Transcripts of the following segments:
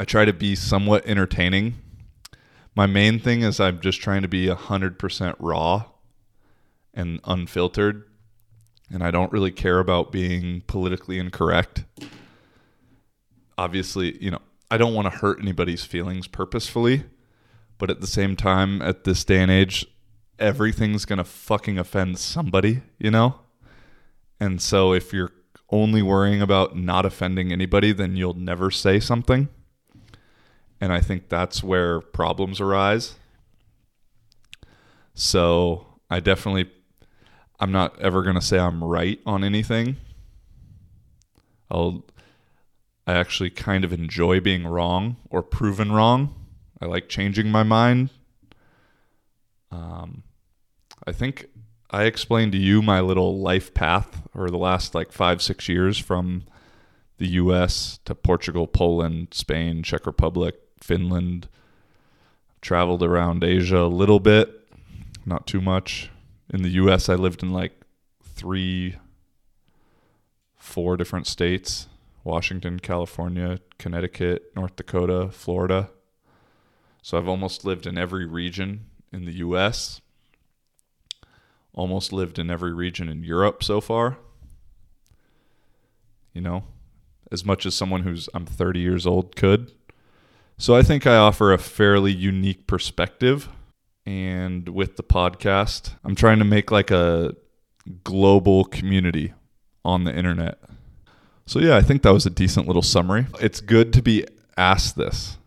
I try to be somewhat entertaining. My main thing is I'm just trying to be 100% raw and unfiltered. And I don't really care about being politically incorrect. Obviously, you know, I don't want to hurt anybody's feelings purposefully. But at the same time, at this day and age, everything's going to fucking offend somebody, you know? And so if you're only worrying about not offending anybody, then you'll never say something. And I think that's where problems arise. So I definitely, I'm not ever going to say I'm right on anything. I'll, I actually kind of enjoy being wrong or proven wrong. I like changing my mind. Um, I think I explained to you my little life path or the last like five, six years from the US to Portugal, Poland, Spain, Czech Republic, Finland. Traveled around Asia a little bit, not too much. In the US, I lived in like three, four different states Washington, California, Connecticut, North Dakota, Florida. So I've almost lived in every region in the US almost lived in every region in Europe so far. You know, as much as someone who's I'm 30 years old could. So I think I offer a fairly unique perspective. And with the podcast, I'm trying to make like a global community on the internet. So yeah, I think that was a decent little summary. It's good to be asked this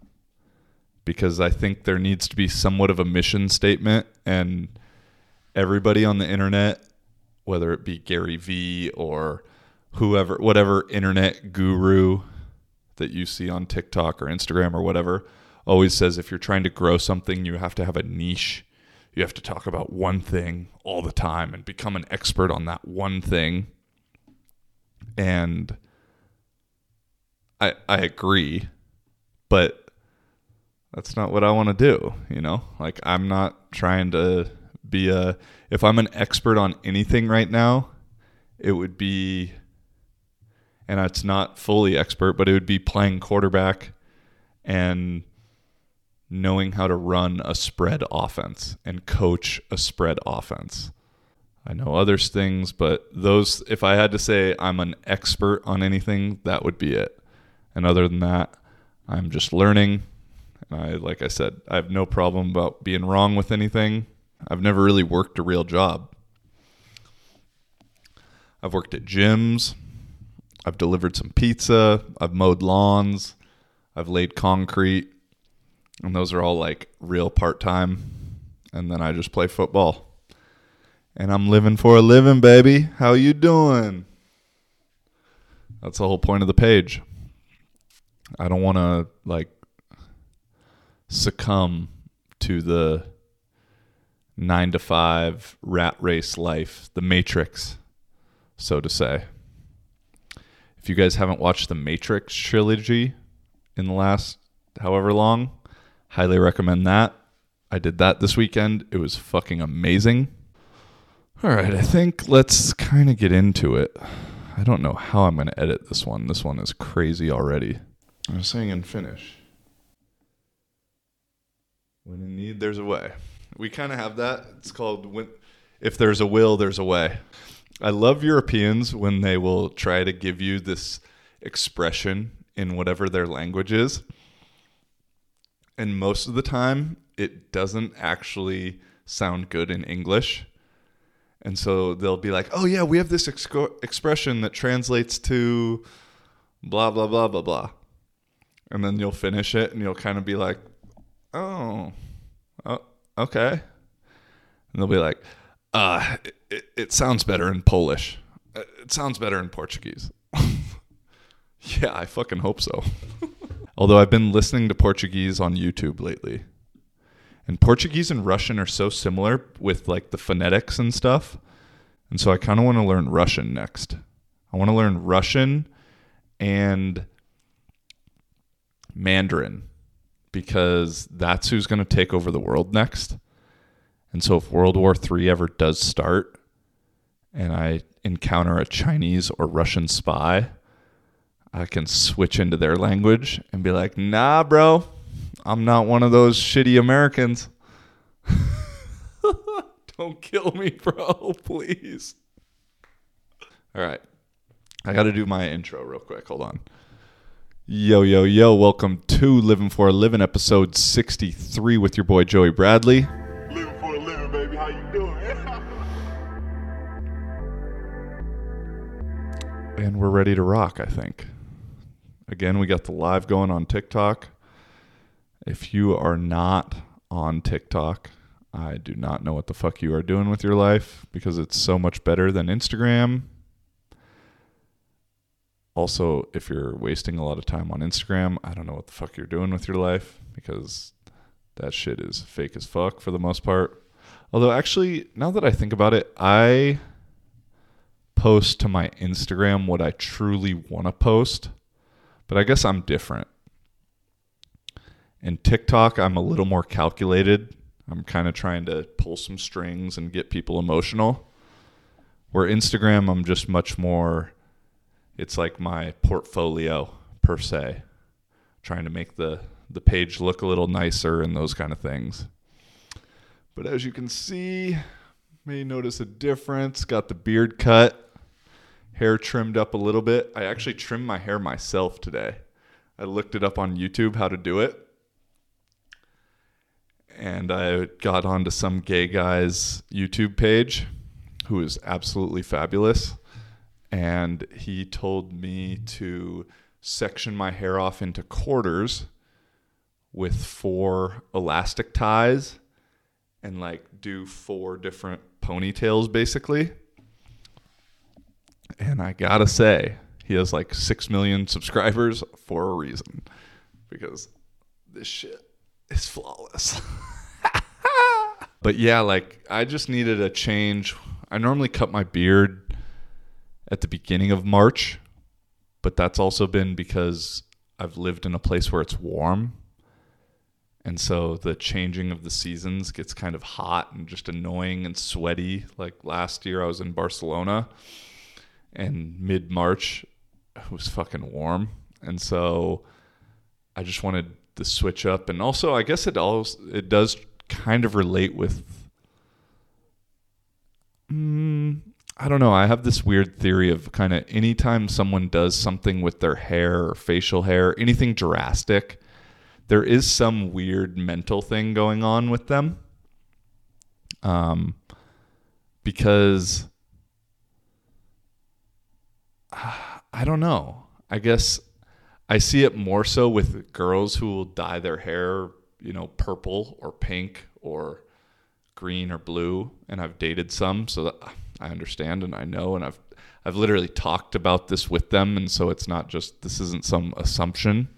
because I think there needs to be somewhat of a mission statement and everybody on the internet, whether it be Gary Vee or whoever, whatever internet guru that you see on TikTok or Instagram or whatever, always says if you're trying to grow something, you have to have a niche. You have to talk about one thing all the time and become an expert on that one thing. And I I agree, but that's not what I want to do, you know? Like I'm not trying to be a if I'm an expert on anything right now, it would be and it's not fully expert, but it would be playing quarterback and knowing how to run a spread offense and coach a spread offense. I know other things, but those if I had to say I'm an expert on anything, that would be it. And other than that, I'm just learning. And I like I said, I have no problem about being wrong with anything. I've never really worked a real job. I've worked at gyms. I've delivered some pizza. I've mowed lawns. I've laid concrete. And those are all like real part time. And then I just play football. And I'm living for a living, baby. How you doing? That's the whole point of the page. I don't want to like succumb to the nine to five rat race life, the Matrix, so to say. If you guys haven't watched the Matrix trilogy in the last however long, highly recommend that. I did that this weekend. It was fucking amazing. All right, I think let's kind of get into it. I don't know how I'm going to edit this one. This one is crazy already. I was saying in Finnish. When in need, there's a way. We kind of have that. It's called when, if there's a will, there's a way. I love Europeans when they will try to give you this expression in whatever their language is. And most of the time, it doesn't actually sound good in English. And so they'll be like, oh, yeah, we have this ex- expression that translates to blah, blah, blah, blah, blah. And then you'll finish it and you'll kind of be like, oh, oh okay. And they'll be like, uh, it, it sounds better in Polish. Uh, it sounds better in Portuguese. yeah, I fucking hope so. Although I've been listening to Portuguese on YouTube lately. And Portuguese and Russian are so similar with like the phonetics and stuff. And so I kind of want to learn Russian next. I want to learn Russian and Mandarin because that's who's going to take over the world next. And so if World War III ever does start and I encounter a Chinese or Russian spy, I can switch into their language and be like, nah, bro, I'm not one of those shitty Americans. Don't kill me, bro, please. All right. I got to do my intro real quick. Hold on. Yo, yo, yo. Welcome to Living for a Living, episode 63 with your boy Joey Bradley. And we're ready to rock, I think. Again, we got the live going on TikTok. If you are not on TikTok, I do not know what the fuck you are doing with your life because it's so much better than Instagram. Also, if you're wasting a lot of time on Instagram, I don't know what the fuck you're doing with your life because that shit is fake as fuck for the most part. Although, actually, now that I think about it, I post to my Instagram what I truly want to post, but I guess I'm different. In TikTok, I'm a little more calculated. I'm kind of trying to pull some strings and get people emotional. Where Instagram, I'm just much more, it's like my portfolio per se, trying to make the, the page look a little nicer and those kind of things. But as you can see, may notice a difference. Got the beard cut, hair trimmed up a little bit. I actually trimmed my hair myself today. I looked it up on YouTube how to do it. And I got onto some gay guy's YouTube page who is absolutely fabulous. And he told me to section my hair off into quarters with four elastic ties and like do four different ponytails basically. And I gotta say, he has like six million subscribers for a reason. Because this shit is flawless. but yeah, like I just needed a change. I normally cut my beard at the beginning of March, but that's also been because I've lived in a place where it's warm and so the changing of the seasons gets kind of hot and just annoying and sweaty. Like last year, I was in Barcelona, and mid March, it was fucking warm, and so I just wanted to switch up. And also, I guess it also it does kind of relate with. Mm, I don't know. I have this weird theory of kind of anytime someone does something with their hair or facial hair, anything drastic there is some weird mental thing going on with them. Um, because I don't know. I guess I see it more so with girls who will dye their hair, you know, purple or pink or green or blue. And I've dated some, so that I understand and I know, and I've I've literally talked about this with them, and so it's not just this isn't some assumption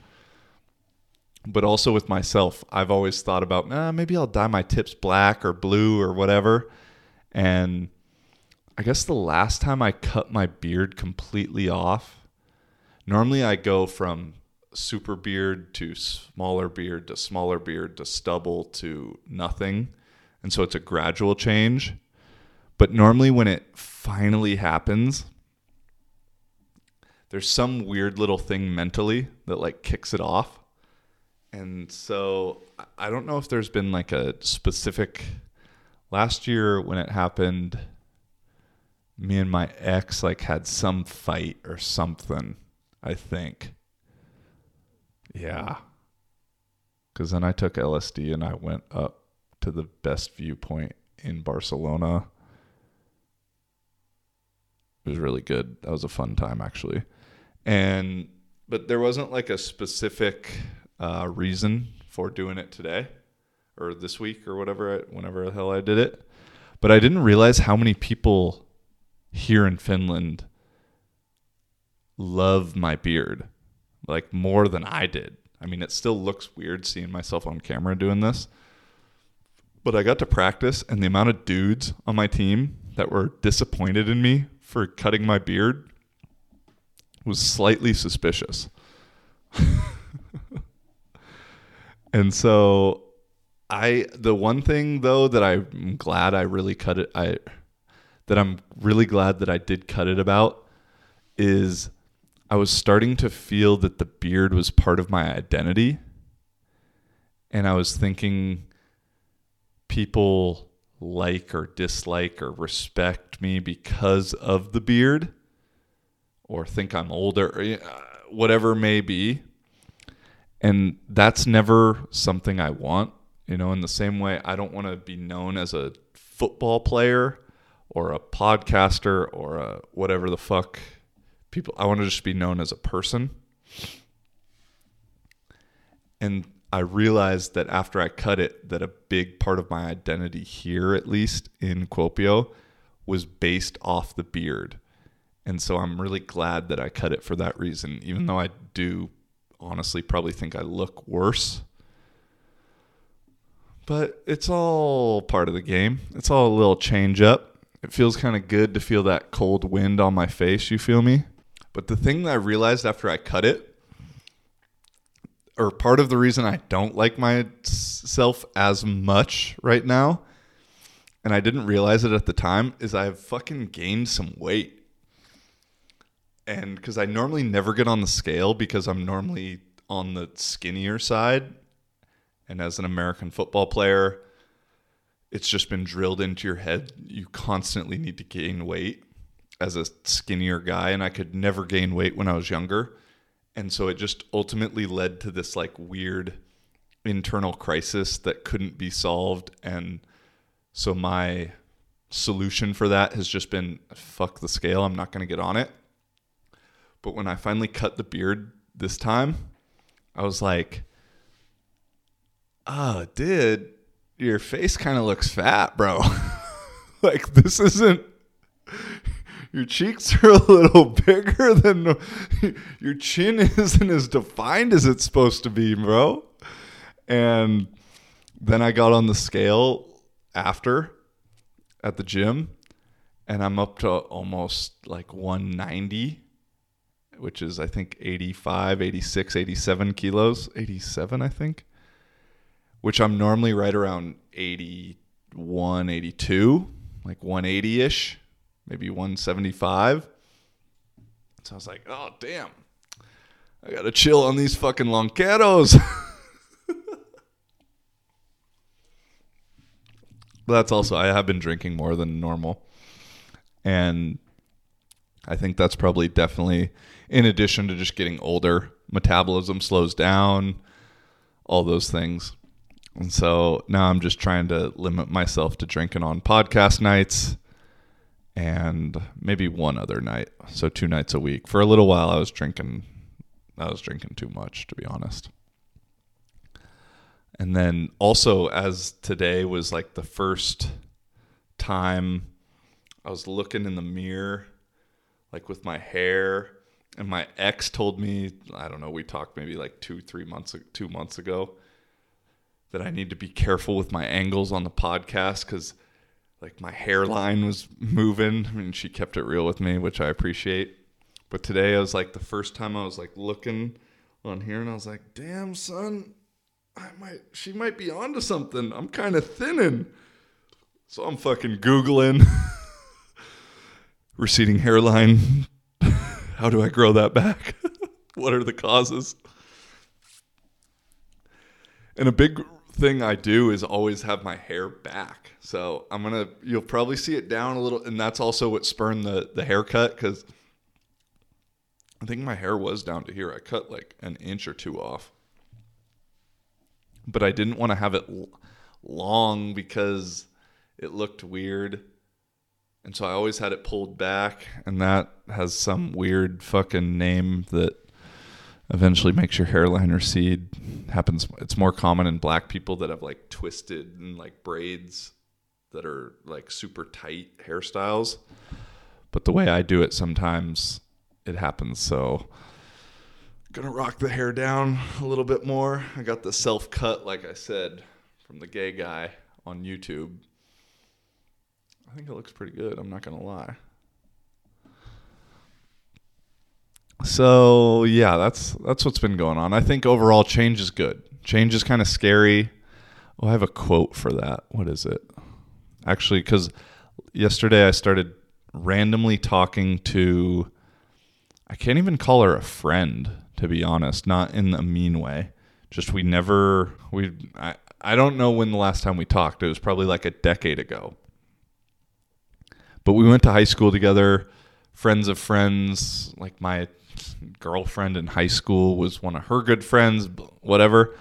but also with myself, I've always thought about eh, maybe I'll dye my tips black or blue or whatever. And I guess the last time I cut my beard completely off, normally I go from super beard to smaller beard to smaller beard to stubble to nothing. And so it's a gradual change. But normally when it finally happens, there's some weird little thing mentally that like kicks it off and so I don't know if there's been like a specific last year when it happened me and my ex like had some fight or something, I think. Yeah. Cuz then I took LSD and I went up to the best viewpoint in Barcelona. It was really good. That was a fun time actually. And but there wasn't like a specific uh, reason for doing it today or this week or whatever, whenever the hell I did it. But I didn't realize how many people here in Finland love my beard, like more than I did. I mean, it still looks weird seeing myself on camera doing this. But I got to practice, and the amount of dudes on my team that were disappointed in me for cutting my beard was slightly suspicious. And so I the one thing though that I'm glad I really cut it I that I'm really glad that I did cut it about is I was starting to feel that the beard was part of my identity. And I was thinking people like or dislike or respect me because of the beard or think I'm older or whatever may be. And that's never something I want. You know, in the same way, I don't want to be known as a football player or a podcaster or a whatever the fuck people. I want to just be known as a person. And I realized that after I cut it, that a big part of my identity here, at least in Kuopio, was based off the beard. And so I'm really glad that I cut it for that reason, even though I do honestly probably think I look worse. But it's all part of the game. It's all a little change up. It feels kind of good to feel that cold wind on my face, you feel me? But the thing that I realized after I cut it, or part of the reason I don't like myself as much right now, and I didn't realize it at the time, is I've fucking gained some weight and because I normally never get on the scale because I'm normally on the skinnier side. And as an American football player, it's just been drilled into your head. You constantly need to gain weight as a skinnier guy. And I could never gain weight when I was younger. And so it just ultimately led to this like weird internal crisis that couldn't be solved. And so my solution for that has just been fuck the scale. I'm not going to get on it. But when I finally cut the beard this time, I was like, oh, dude, your face kind of looks fat, bro. like, this isn't. Your cheeks are a little bigger than your chin isn't as defined as it's supposed to be, bro. And then I got on the scale after at the gym and I'm up to almost like 190 which is I think 85, 86, 87 kilos, 87 I think, which I'm normally right around 81, 82, like 180ish, maybe 175. So I was like, "Oh, damn. I got to chill on these fucking lonkeros." that's also I have been drinking more than normal. And I think that's probably definitely in addition to just getting older, metabolism slows down, all those things. And so now I'm just trying to limit myself to drinking on podcast nights and maybe one other night. So two nights a week. For a little while I was drinking I was drinking too much to be honest. And then also as today was like the first time I was looking in the mirror like with my hair and my ex told me i don't know we talked maybe like two three months two months ago that i need to be careful with my angles on the podcast because like my hairline was moving. I mean she kept it real with me which i appreciate. But today i was like the first time i was like looking on here and i was like damn son i might she might be onto something. I'm kind of thinning. So i'm fucking googling receding hairline. How do I grow that back? what are the causes? And a big thing I do is always have my hair back. So I'm gonna you'll probably see it down a little, and that's also what spurned the the haircut because I think my hair was down to here. I cut like an inch or two off, but I didn't want to have it long because it looked weird and so I always had it pulled back, and that has some weird fucking name that eventually makes your hairline recede. Happens. It's more common in black people that have like twisted and like braids that are like super tight hairstyles. But the way I do it, sometimes it happens. So gonna rock the hair down a little bit more. I got the self cut, like I said, from the gay guy on YouTube. I think it looks pretty good. I'm not gonna lie. So yeah, that's that's what's been going on. I think overall change is good. Change is kind of scary. Oh, I have a quote for that. What is it? Actually, because yesterday I started randomly talking to. I can't even call her a friend, to be honest, not in a mean way. Just we never we I I don't know when the last time we talked. It was probably like a decade ago. But we went to high school together, friends of friends, like my girlfriend in high school was one of her good friends, whatever.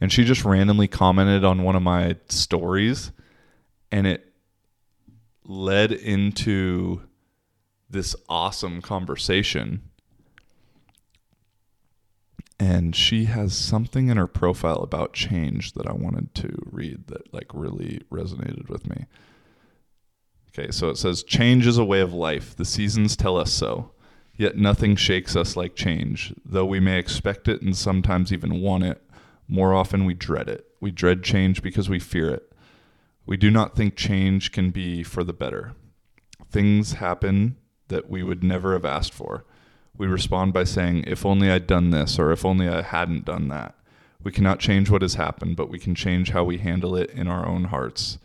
And she just randomly commented on one of my stories and it led into this awesome conversation. And she has something in her profile about change that I wanted to read that like really resonated with me. Okay, so it says change is a way of life. The seasons tell us so. Yet nothing shakes us like change. Though we may expect it and sometimes even want it, more often we dread it. We dread change because we fear it. We do not think change can be for the better. Things happen that we would never have asked for. We respond by saying, If only I'd done this, or if only I hadn't done that. We cannot change what has happened, but we can change how we handle it in our own hearts.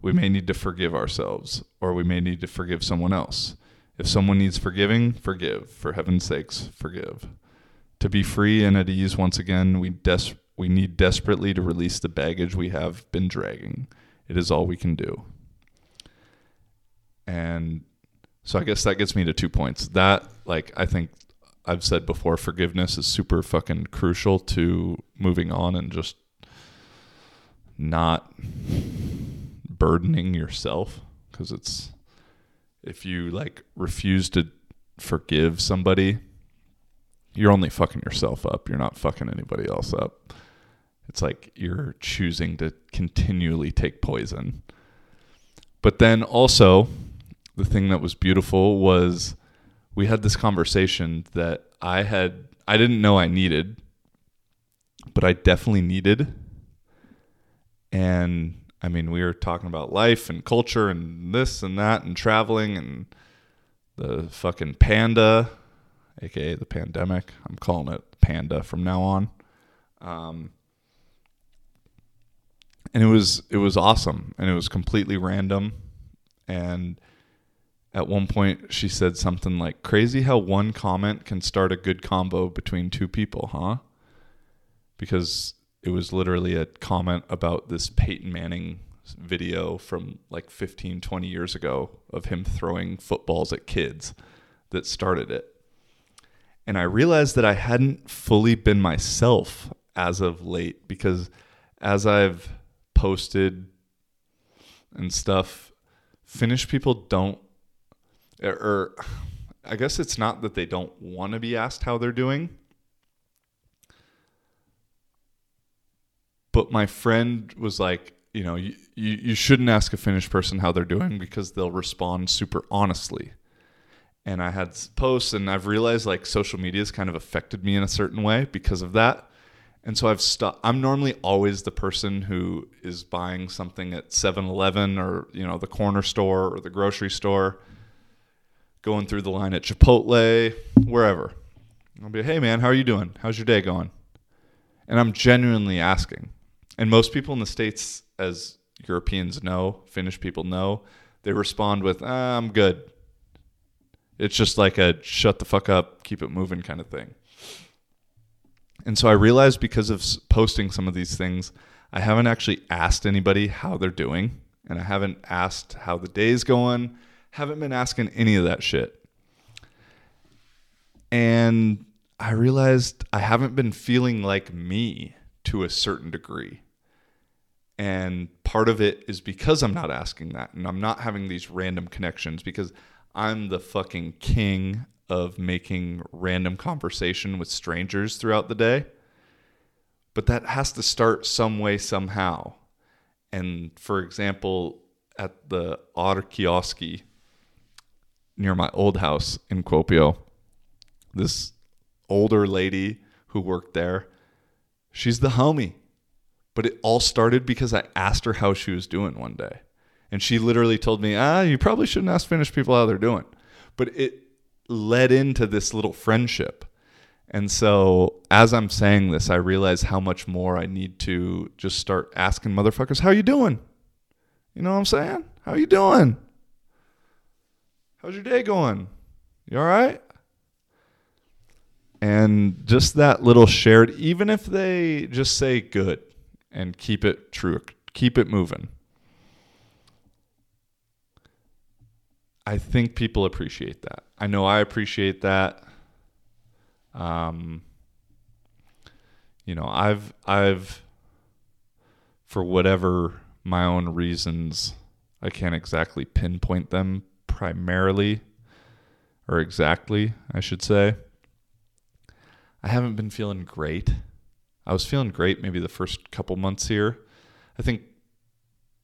We may need to forgive ourselves, or we may need to forgive someone else. If someone needs forgiving, forgive. For heaven's sakes, forgive. To be free and at ease once again, we, des- we need desperately to release the baggage we have been dragging. It is all we can do. And so I guess that gets me to two points. That, like, I think I've said before, forgiveness is super fucking crucial to moving on and just not burdening yourself. Because it's, if you like refuse to forgive somebody, you're only fucking yourself up. You're not fucking anybody else up. It's like you're choosing to continually take poison. But then also, the thing that was beautiful was we had this conversation that I had I didn't know I needed, but I definitely needed. And I mean, we were talking about life and culture and this and that and traveling and the fucking panda, aka the pandemic. I'm calling it panda from now on. Um, and it was it was awesome and it was completely random and at one point she said something like crazy how one comment can start a good combo between two people huh because it was literally a comment about this Peyton Manning video from like 15 20 years ago of him throwing footballs at kids that started it and I realized that I hadn't fully been myself as of late because as I've posted and stuff, Finnish people don't, or I guess it's not that they don't want to be asked how they're doing. But my friend was like, you know, you, you, shouldn't ask a Finnish person how they're doing because they'll respond super honestly. And I had posts, and I've realized like social media has kind of affected me in a certain way because of that. And so I've stopped. I'm normally always the person who is buying something at 7-Eleven or you know the corner store or the grocery store, going through the line at Chipotle, wherever. I'll be, hey man, how are you doing? How's your day going? And I'm genuinely asking. And most people in the states, as Europeans know, Finnish people know, they respond with, ah, "I'm good." It's just like a "shut the fuck up, keep it moving" kind of thing. And so I realized because of posting some of these things, I haven't actually asked anybody how they're doing, and I haven't asked how the day's going, haven't been asking any of that shit. And I realized I haven't been feeling like me to a certain degree. And part of it is because I'm not asking that and I'm not having these random connections because I'm the fucking king of making random conversation with strangers throughout the day. But that has to start some way, somehow. And for example, at the R-Kioski near my old house in Kuopio, this older lady who worked there, she's the homie. But it all started because I asked her how she was doing one day. And she literally told me, ah, you probably shouldn't ask Finnish people how they're doing. But it led into this little friendship. And so as I'm saying this, I realize how much more I need to just start asking motherfuckers, how you doing? You know what I'm saying? How you doing? How's your day going? You all right? And just that little shared, even if they just say good and keep it true, keep it moving. I think people appreciate that. I know I appreciate that. Um, you know, I've I've for whatever my own reasons, I can't exactly pinpoint them primarily or exactly, I should say. I haven't been feeling great. I was feeling great maybe the first couple months here. I think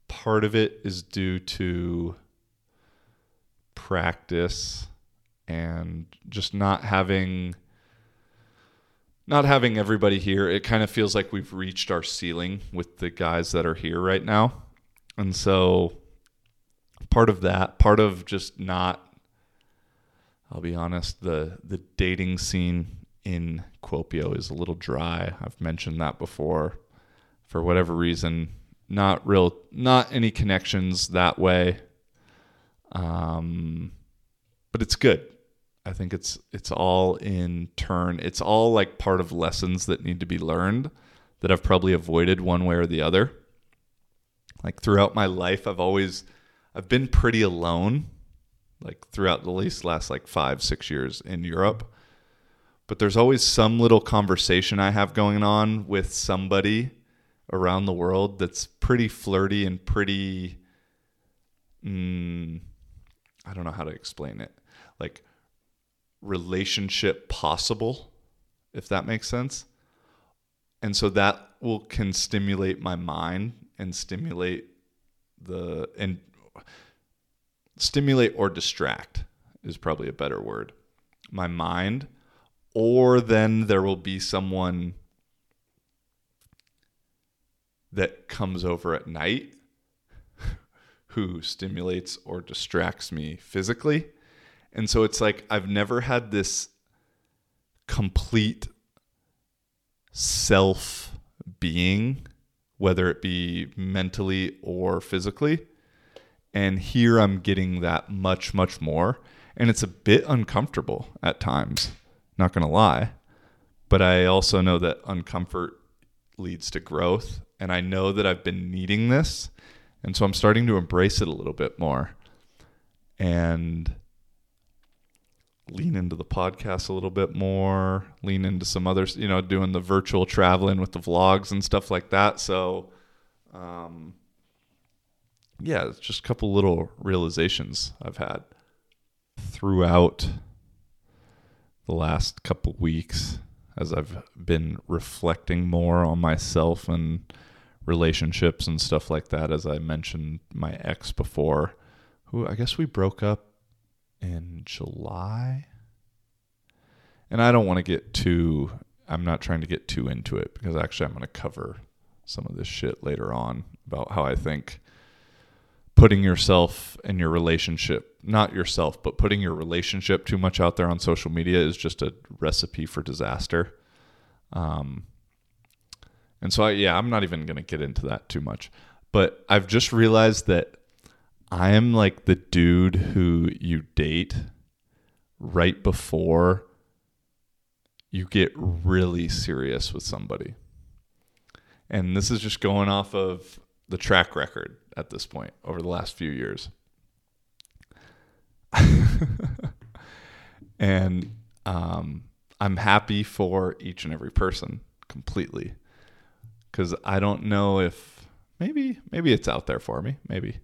part of it is due to practice and just not having not having everybody here, it kind of feels like we've reached our ceiling with the guys that are here right now. And so part of that, part of just not I'll be honest, the the dating scene in Kuopio is a little dry. I've mentioned that before. For whatever reason, not real not any connections that way. Um but it's good. I think it's it's all in turn. It's all like part of lessons that need to be learned that I've probably avoided one way or the other. Like throughout my life, I've always I've been pretty alone. Like throughout the least last like five six years in Europe, but there's always some little conversation I have going on with somebody around the world that's pretty flirty and pretty. Mm, I don't know how to explain it. Like relationship possible, if that makes sense. And so that will can stimulate my mind and stimulate the and stimulate or distract is probably a better word. My mind or then there will be someone that comes over at night who stimulates or distracts me physically and so it's like I've never had this complete self being, whether it be mentally or physically. And here I'm getting that much, much more. And it's a bit uncomfortable at times, not going to lie. But I also know that uncomfort leads to growth. And I know that I've been needing this. And so I'm starting to embrace it a little bit more. And lean into the podcast a little bit more, lean into some others, you know, doing the virtual traveling with the vlogs and stuff like that. So, um, yeah, it's just a couple little realizations I've had throughout the last couple weeks as I've been reflecting more on myself and relationships and stuff like that. As I mentioned, my ex before, who I guess we broke up in July. And I don't want to get too I'm not trying to get too into it because actually I'm going to cover some of this shit later on about how I think putting yourself and your relationship, not yourself, but putting your relationship too much out there on social media is just a recipe for disaster. Um, and so, I, yeah, I'm not even going to get into that too much. But I've just realized that I am like the dude who you date right before you get really serious with somebody. And this is just going off of the track record at this point over the last few years. and um, I'm happy for each and every person completely because I don't know if maybe maybe it's out there for me maybe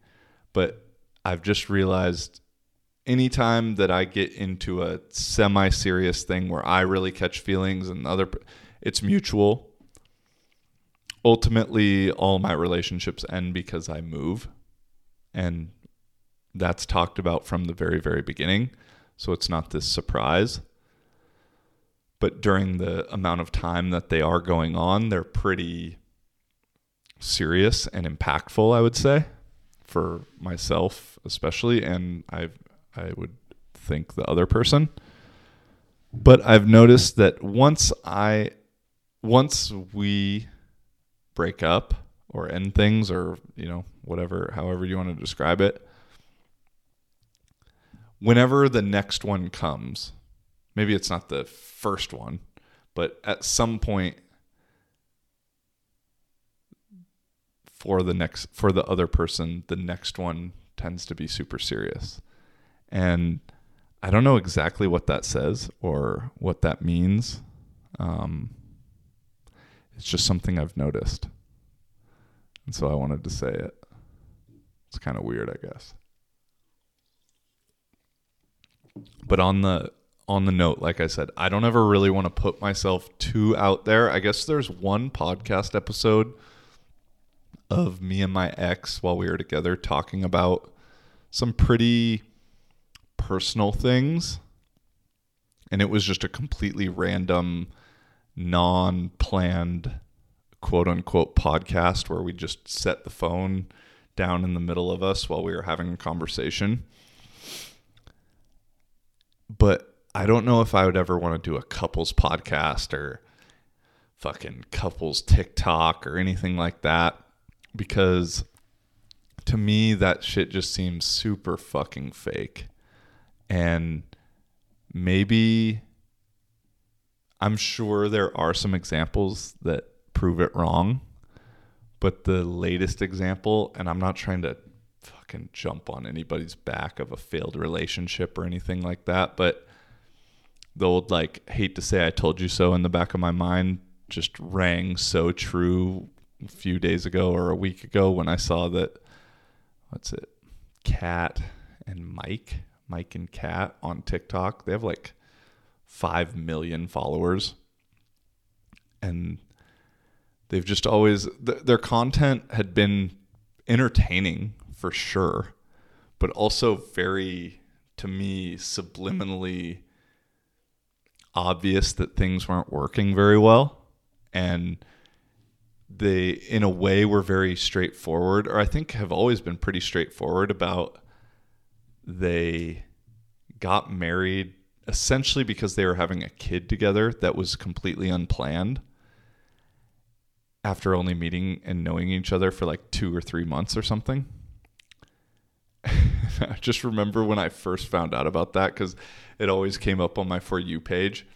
but I've just realized anytime that I get into a semi serious thing where I really catch feelings and other it's mutual. Ultimately, all my relationships end because I move. And that's talked about from the very, very beginning. So it's not this surprise. But during the amount of time that they are going on, they're pretty serious and impactful, I would say for myself especially and I I would think the other person. But I've noticed that once I once we break up or end things or you know whatever however you want to describe it whenever the next one comes maybe it's not the first one, but at some point for the next for the other person, the next one tends to be super serious. And I don't know exactly what that says or what that means. Um, it's just something I've noticed. And so I wanted to say it. It's kind of weird, I guess. But on the on the note, like I said, I don't ever really want to put myself too out there. I guess there's one podcast episode of me and my ex while we were together talking about some pretty personal things. And it was just a completely random, non planned, quote unquote podcast where we just set the phone down in the middle of us while we were having a conversation. But I don't know if I would ever want to do a couples podcast or fucking couples TikTok or anything like that because to me that shit just seems super fucking fake. And maybe I'm sure there are some examples that prove it wrong, but the latest example, and I'm not trying to fucking jump on anybody's back of a failed relationship or anything like that, but the old like hate to say I told you so in the back of my mind just rang so true a few days ago or a week ago when I saw that what's it Cat and Mike Mike and Cat on TikTok they have like 5 million followers. And they've just always th- their content had been entertaining for sure but also very to me subliminally obvious that things weren't working very well. And they in a way were very straightforward or i think have always been pretty straightforward about they got married essentially because they were having a kid together that was completely unplanned after only meeting and knowing each other for like 2 or 3 months or something I just remember when I first found out about that cuz it always came up on my for you page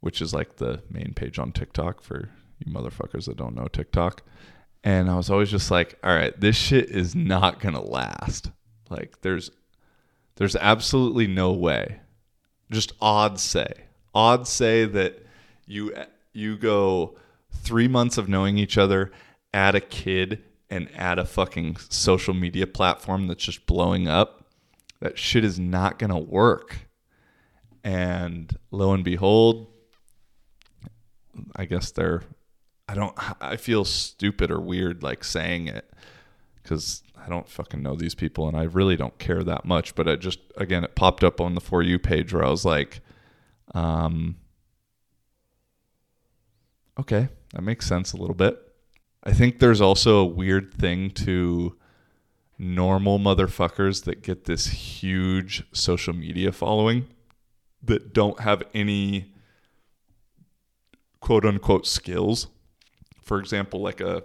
which is like the main page on TikTok for you motherfuckers that don't know TikTok. And I was always just like, all right, this shit is not going to last. Like there's there's absolutely no way. Just odds say. Odds say that you you go 3 months of knowing each other, add a kid and add a fucking social media platform that's just blowing up. That shit is not to work. And lo and behold, I guess they're I don't I feel stupid or weird like saying it cuz I don't fucking know these people and I really don't care that much but it just again it popped up on the for you page where I was like um okay that makes sense a little bit I think there's also a weird thing to normal motherfuckers that get this huge social media following that don't have any quote unquote skills. For example, like a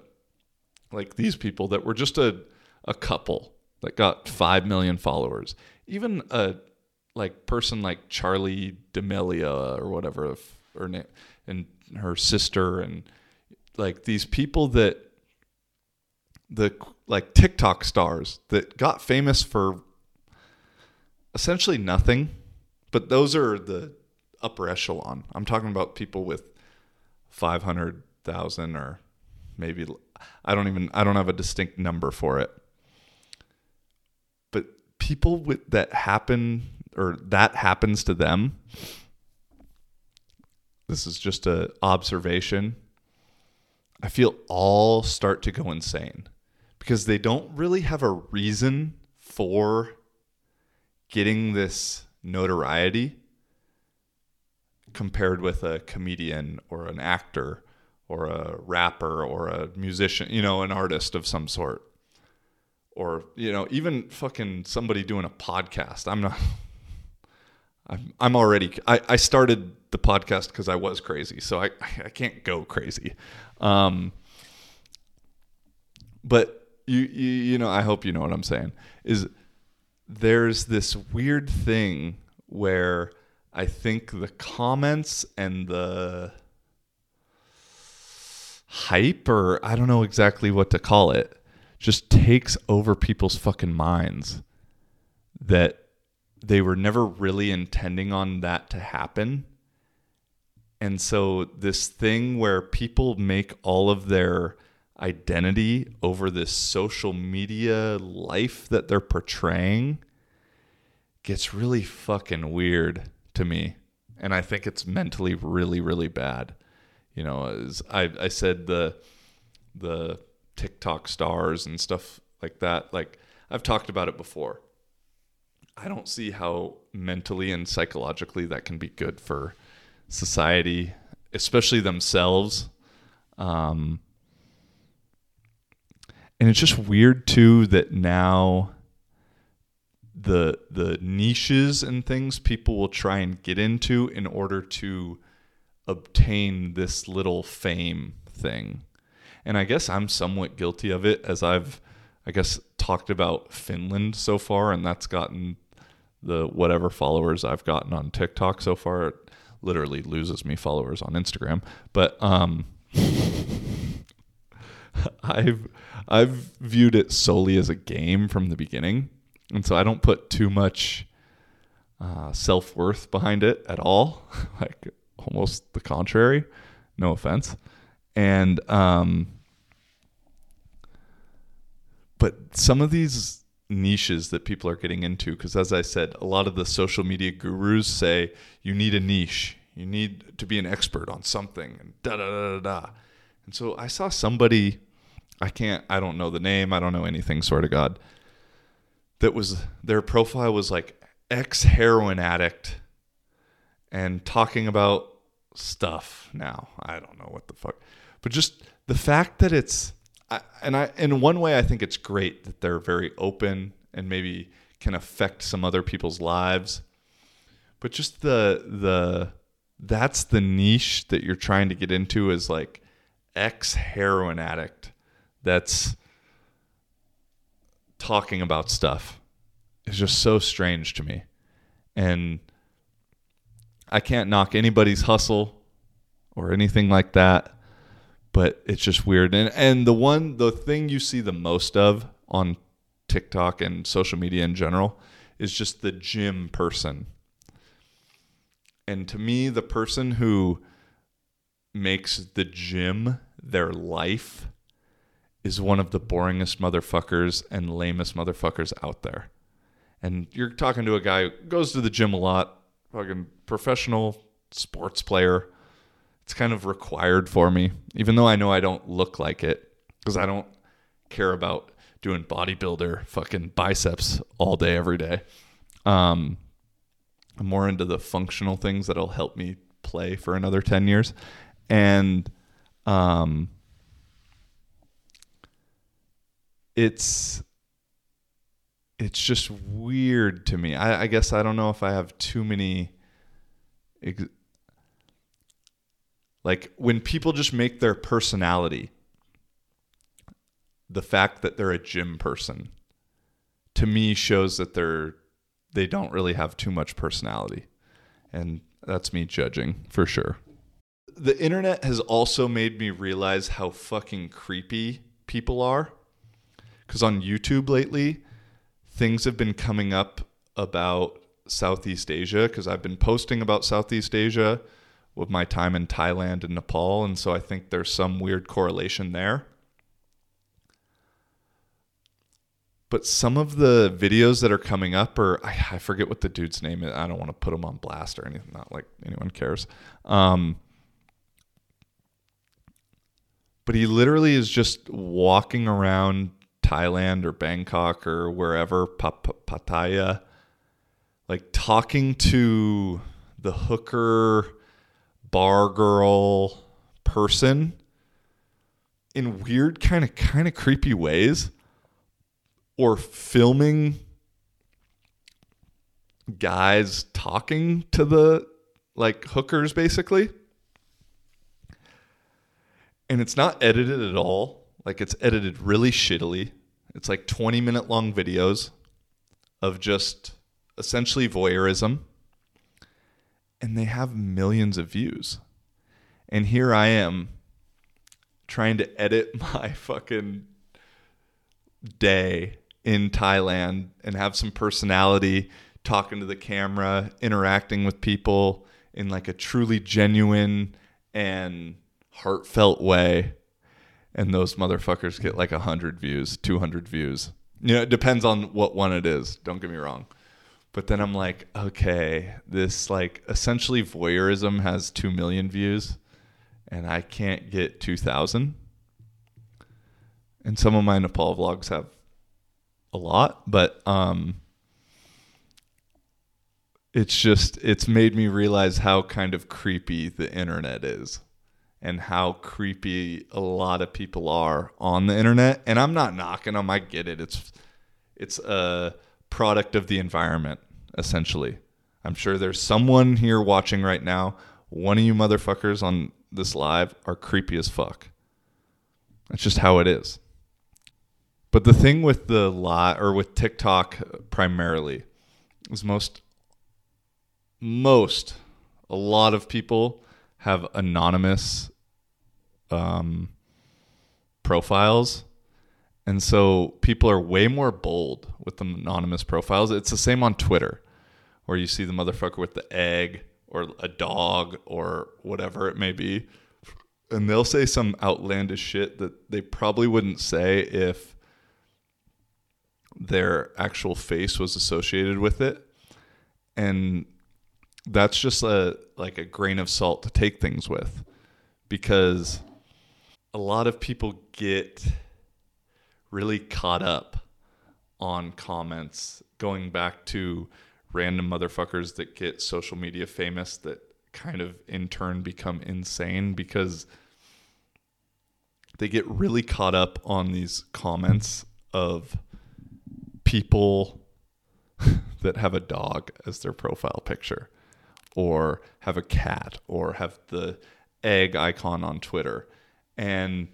like these people that were just a a couple that got 5 million followers. Even a like person like Charli D'Amelio or whatever or and her sister and like these people that the like TikTok stars that got famous for essentially nothing, but those are the upper echelon. I'm talking about people with 500,000 or maybe I don't even I don't have a distinct number for it. People with that happen or that happens to them this is just a observation. I feel all start to go insane because they don't really have a reason for getting this notoriety compared with a comedian or an actor or a rapper or a musician, you know, an artist of some sort. Or, you know, even fucking somebody doing a podcast. I'm not I'm I'm already I, I started the podcast because I was crazy, so I I can't go crazy. Um but you, you you know, I hope you know what I'm saying. Is there's this weird thing where I think the comments and the hype, or I don't know exactly what to call it, just takes over people's fucking minds that they were never really intending on that to happen. And so, this thing where people make all of their identity over this social media life that they're portraying gets really fucking weird to me. And I think it's mentally really, really bad. You know, as I, I said, the the TikTok stars and stuff like that, like I've talked about it before. I don't see how mentally and psychologically that can be good for society, especially themselves. Um, and it's just weird too that now the the niches and things people will try and get into in order to obtain this little fame thing. And I guess I'm somewhat guilty of it as I've I guess talked about Finland so far and that's gotten the whatever followers I've gotten on TikTok so far it literally loses me followers on Instagram. But um I've I've viewed it solely as a game from the beginning and so I don't put too much uh, self worth behind it at all. like almost the contrary. No offense. And um, but some of these niches that people are getting into, because as I said, a lot of the social media gurus say you need a niche, you need to be an expert on something, and da da da da da. And so I saw somebody, I can't, I don't know the name, I don't know anything, swear to God that was their profile was like ex heroin addict and talking about stuff now. I don't know what the fuck. But just the fact that it's and I in one way I think it's great that they're very open and maybe can affect some other people's lives. But just the the that's the niche that you're trying to get into is like ex heroin addict that's talking about stuff is just so strange to me. And I can't knock anybody's hustle or anything like that, but it's just weird. And and the one the thing you see the most of on TikTok and social media in general is just the gym person. And to me, the person who makes the gym their life is one of the boringest motherfuckers and lamest motherfuckers out there. And you're talking to a guy who goes to the gym a lot, fucking professional sports player. It's kind of required for me, even though I know I don't look like it because I don't care about doing bodybuilder fucking biceps all day, every day. Um, I'm more into the functional things that'll help me play for another 10 years. And, um, it's it's just weird to me. I, I, guess I don't know if I have too many. Ex- like when people just make their personality the fact that they're a gym person to me shows that they're they don't really have too much personality. And that's me judging for sure. The internet has also made me realize how fucking creepy people are. Because on youtube lately things have been coming up about Southeast Asia because I've been posting about Southeast Asia with my time in Thailand and Nepal. And so I think there's some weird correlation there. But some of the videos that are coming up are, I, I forget what the dude's name is. I don't want to put him on blast or anything, not like anyone cares. Um, but he literally is just walking around Thailand or Bangkok or wherever, Pattaya, like talking to the hooker bar girl person in weird kind of kind of creepy ways or filming guys talking to the like hookers basically. And it's not edited at all. Like it's edited really shittily. It's like 20 minute long videos of just essentially voyeurism. And they have millions of views. And here I am trying to edit my fucking day in Thailand and have some personality, talking to the camera, interacting with people in like a truly genuine and heartfelt way. And those motherfuckers get like 100 views, 200 views. You know, it depends on what one it is. Don't get me wrong. But then I'm like, okay, this like essentially voyeurism has 2 million views and I can't get 2,000. And some of my Nepal vlogs have a lot, but um, it's just, it's made me realize how kind of creepy the internet is and how creepy a lot of people are on the internet. And I'm not knocking them. I get it. It's, it's a product of the environment, essentially. I'm sure there's someone here watching right now. One of you motherfuckers on this live are creepy as fuck. That's just how it is. But the thing with the lot or with TikTok primarily is most most a lot of people have anonymous um, profiles. And so people are way more bold with the anonymous profiles. It's the same on Twitter, where you see the motherfucker with the egg or a dog or whatever it may be. And they'll say some outlandish shit that they probably wouldn't say if their actual face was associated with it. And that's just a like a grain of salt to take things with because a lot of people get really caught up on comments going back to random motherfuckers that get social media famous that kind of in turn become insane because they get really caught up on these comments of people that have a dog as their profile picture or have a cat or have the egg icon on Twitter. And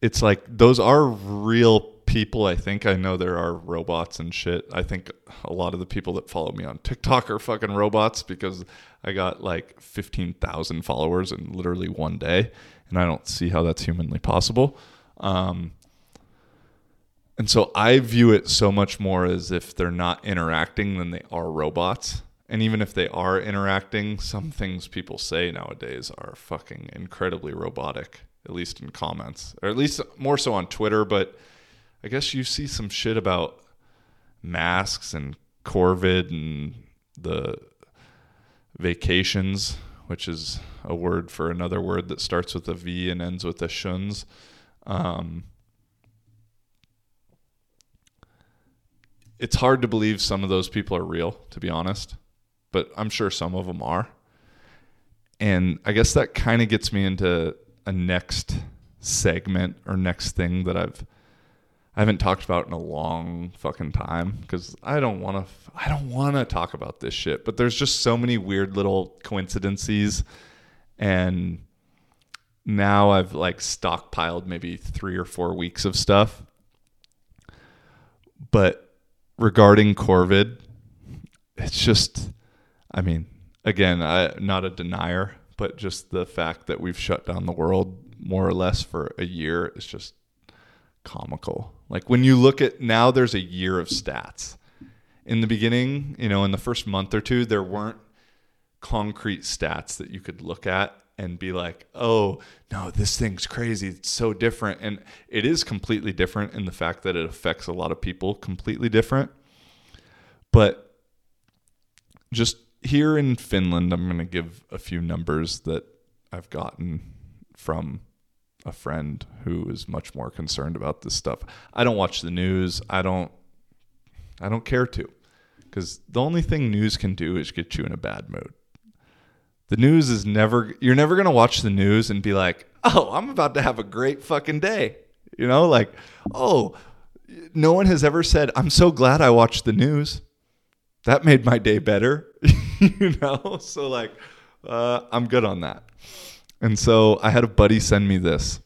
it's like those are real people. I think I know there are robots and shit. I think a lot of the people that follow me on TikTok are fucking robots because I got like 15,000 followers in literally one day. And I don't see how that's humanly possible. Um, and so I view it so much more as if they're not interacting than they are robots. And even if they are interacting, some things people say nowadays are fucking incredibly robotic, at least in comments, or at least more so on Twitter. But I guess you see some shit about masks and Corvid and the vacations, which is a word for another word that starts with a V and ends with a shuns. Um, it's hard to believe some of those people are real, to be honest, but I'm sure some of them are. And I guess that kind of gets me into a next segment or next thing that I've I haven't talked about in a long fucking time because I don't want to I don't want to talk about this shit. But there's just so many weird little coincidences, and now I've like stockpiled maybe three or four weeks of stuff. But regarding Corvid, it's just, I mean, again, I not a denier, but just the fact that we've shut down the world more or less for a year is just comical. Like when you look at now, there's a year of stats. In the beginning, you know, in the first month or two, there weren't concrete stats that you could look at and be like, oh, no, this thing's crazy. It's so different. And it is completely different in the fact that it affects a lot of people completely different. But just here in Finland, I'm going to give a few numbers that I've gotten from a friend who is much more concerned about this stuff. I don't watch the news. I don't I don't care to cuz the only thing news can do is get you in a bad mood. The news is never you're never going to watch the news and be like, "Oh, I'm about to have a great fucking day." You know, like, "Oh, no one has ever said, "I'm so glad I watched the news." That made my day better." you know? So like uh, I'm good on that. And so I had a buddy send me this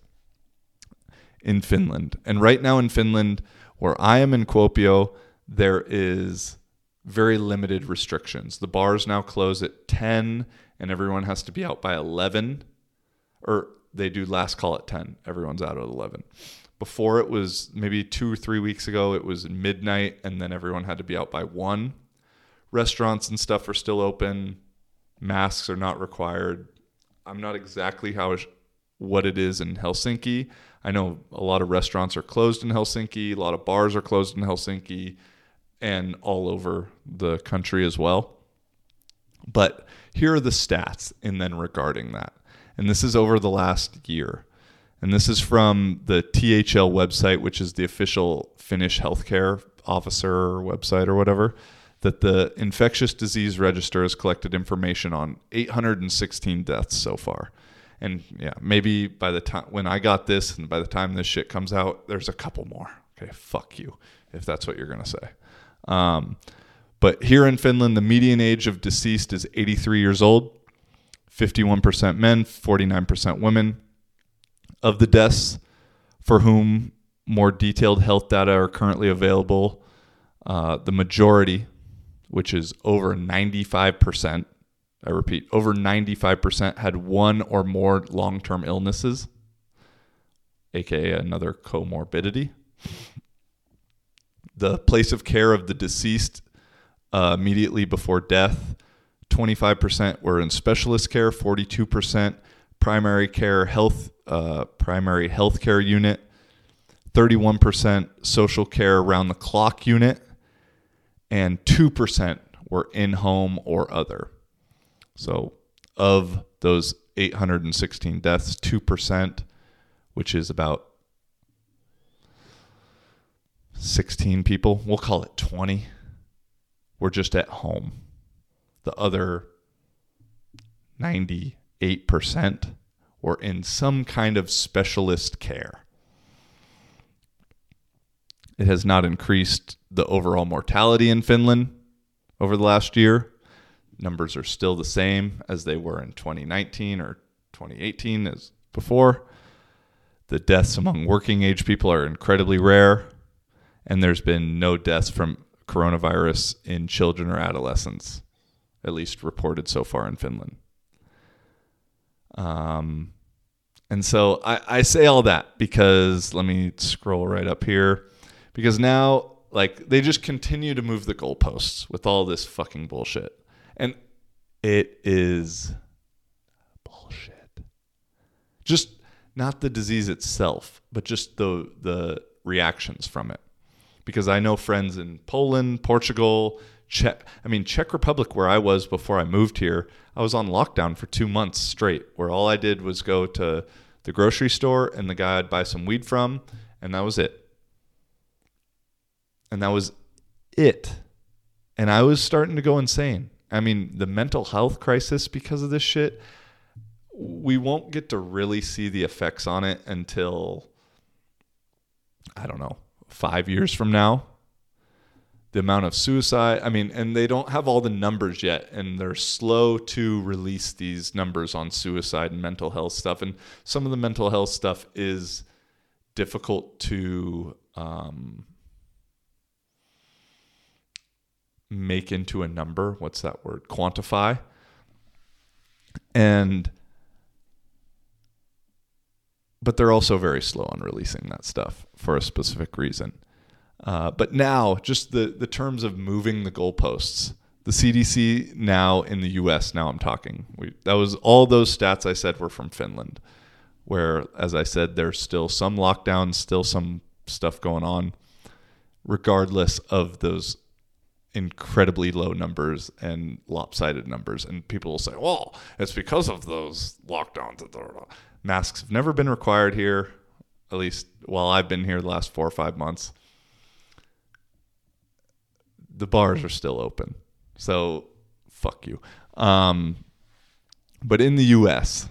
in Finland. And right now in Finland, where I am in Kuopio, there is very limited restrictions. The bars now close at 10 and everyone has to be out by 11 or they do last call at 10. Everyone's out at 11. Before it was maybe 2 or 3 weeks ago it was midnight and then everyone had to be out by 1. Restaurants and stuff are still open. Masks are not required. I'm not exactly how what it is in Helsinki. I know a lot of restaurants are closed in Helsinki, a lot of bars are closed in Helsinki, and all over the country as well. But here are the stats, and then regarding that. And this is over the last year. And this is from the THL website, which is the official Finnish healthcare officer website or whatever, that the infectious disease register has collected information on 816 deaths so far and yeah, maybe by the time when I got this and by the time this shit comes out, there's a couple more. Okay, fuck you if that's what you're gonna say. Um, but here in Finland, the median age of deceased is 83 years old, 51% men, 49% women. Of the deaths for whom more detailed health data are currently available, uh, the majority, which is over 95%, I repeat, over 95% had one or more long term illnesses, aka another comorbidity. The place of care of the deceased uh, immediately before death, 25% were in specialist care, 42% primary care health, uh, primary health care unit, 31% social care around the clock unit, and 2% were in home or other. So, of those 816 deaths, 2%, which is about 16 people, we'll call it 20, were just at home. The other 98% were in some kind of specialist care. It has not increased the overall mortality in Finland over the last year numbers are still the same as they were in 2019 or 2018 as before. The deaths among working age people are incredibly rare, and there's been no deaths from coronavirus in children or adolescents, at least reported so far in Finland. Um, and so I, I say all that because let me scroll right up here. Because now, like, they just continue to move the goalposts with all this fucking bullshit. And it is bullshit. Just not the disease itself, but just the the reactions from it. Because I know friends in Poland, Portugal, Czech I mean Czech Republic where I was before I moved here, I was on lockdown for 2 months straight where all I did was go to the grocery store and the guy I'd buy some weed from and that was it. And that was it. And I was starting to go insane. I mean, the mental health crisis because of this shit, we won't get to really see the effects on it until, I don't know, five years from now. The amount of suicide, I mean, and they don't have all the numbers yet, and they're slow to release these numbers on suicide and mental health stuff. And some of the mental health stuff is difficult to um, make into a number. What's that word? Quantify. And but they're also very slow on releasing that stuff for a specific reason. Uh, but now, just the the terms of moving the goalposts. The CDC now in the U.S. Now I'm talking. We, that was all those stats I said were from Finland, where, as I said, there's still some lockdowns, still some stuff going on, regardless of those incredibly low numbers and lopsided numbers. And people will say, well, it's because of those lockdowns. Masks have never been required here, at least while I've been here the last four or five months. The bars are still open. So fuck you. Um, but in the US,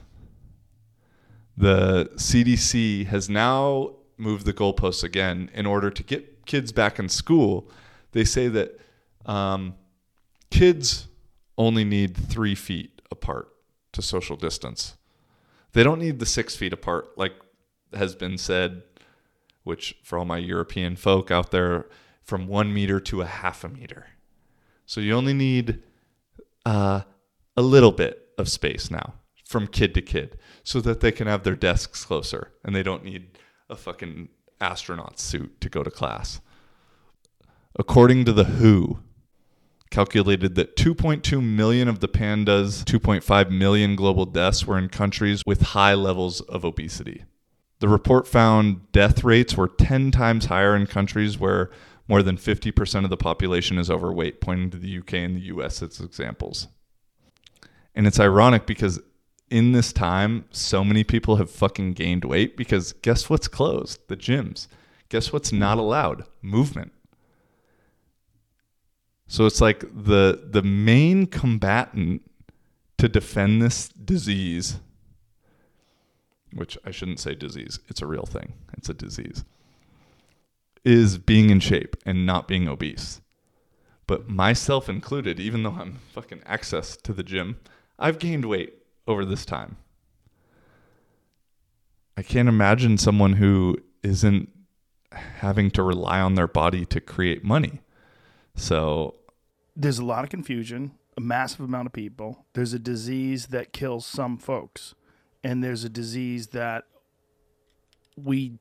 the CDC has now moved the goalposts again in order to get kids back in school. They say that um, kids only need three feet apart to social distance. They don't need the six feet apart, like has been said, which for all my European folk out there, from one meter to a half a meter. So you only need uh, a little bit of space now from kid to kid so that they can have their desks closer and they don't need a fucking astronaut suit to go to class. According to the WHO, calculated that 2.2 million of the pandas, 2.5 million global deaths were in countries with high levels of obesity. The report found death rates were 10 times higher in countries where more than 50% of the population is overweight, pointing to the UK and the US as examples. And it's ironic because in this time, so many people have fucking gained weight because guess what's closed? The gyms. Guess what's not allowed? Movement. So it's like the the main combatant to defend this disease, which I shouldn't say disease, it's a real thing. It's a disease. Is being in shape and not being obese. But myself included, even though I'm fucking access to the gym, I've gained weight over this time. I can't imagine someone who isn't having to rely on their body to create money. So there's a lot of confusion, a massive amount of people. There's a disease that kills some folks, and there's a disease that we,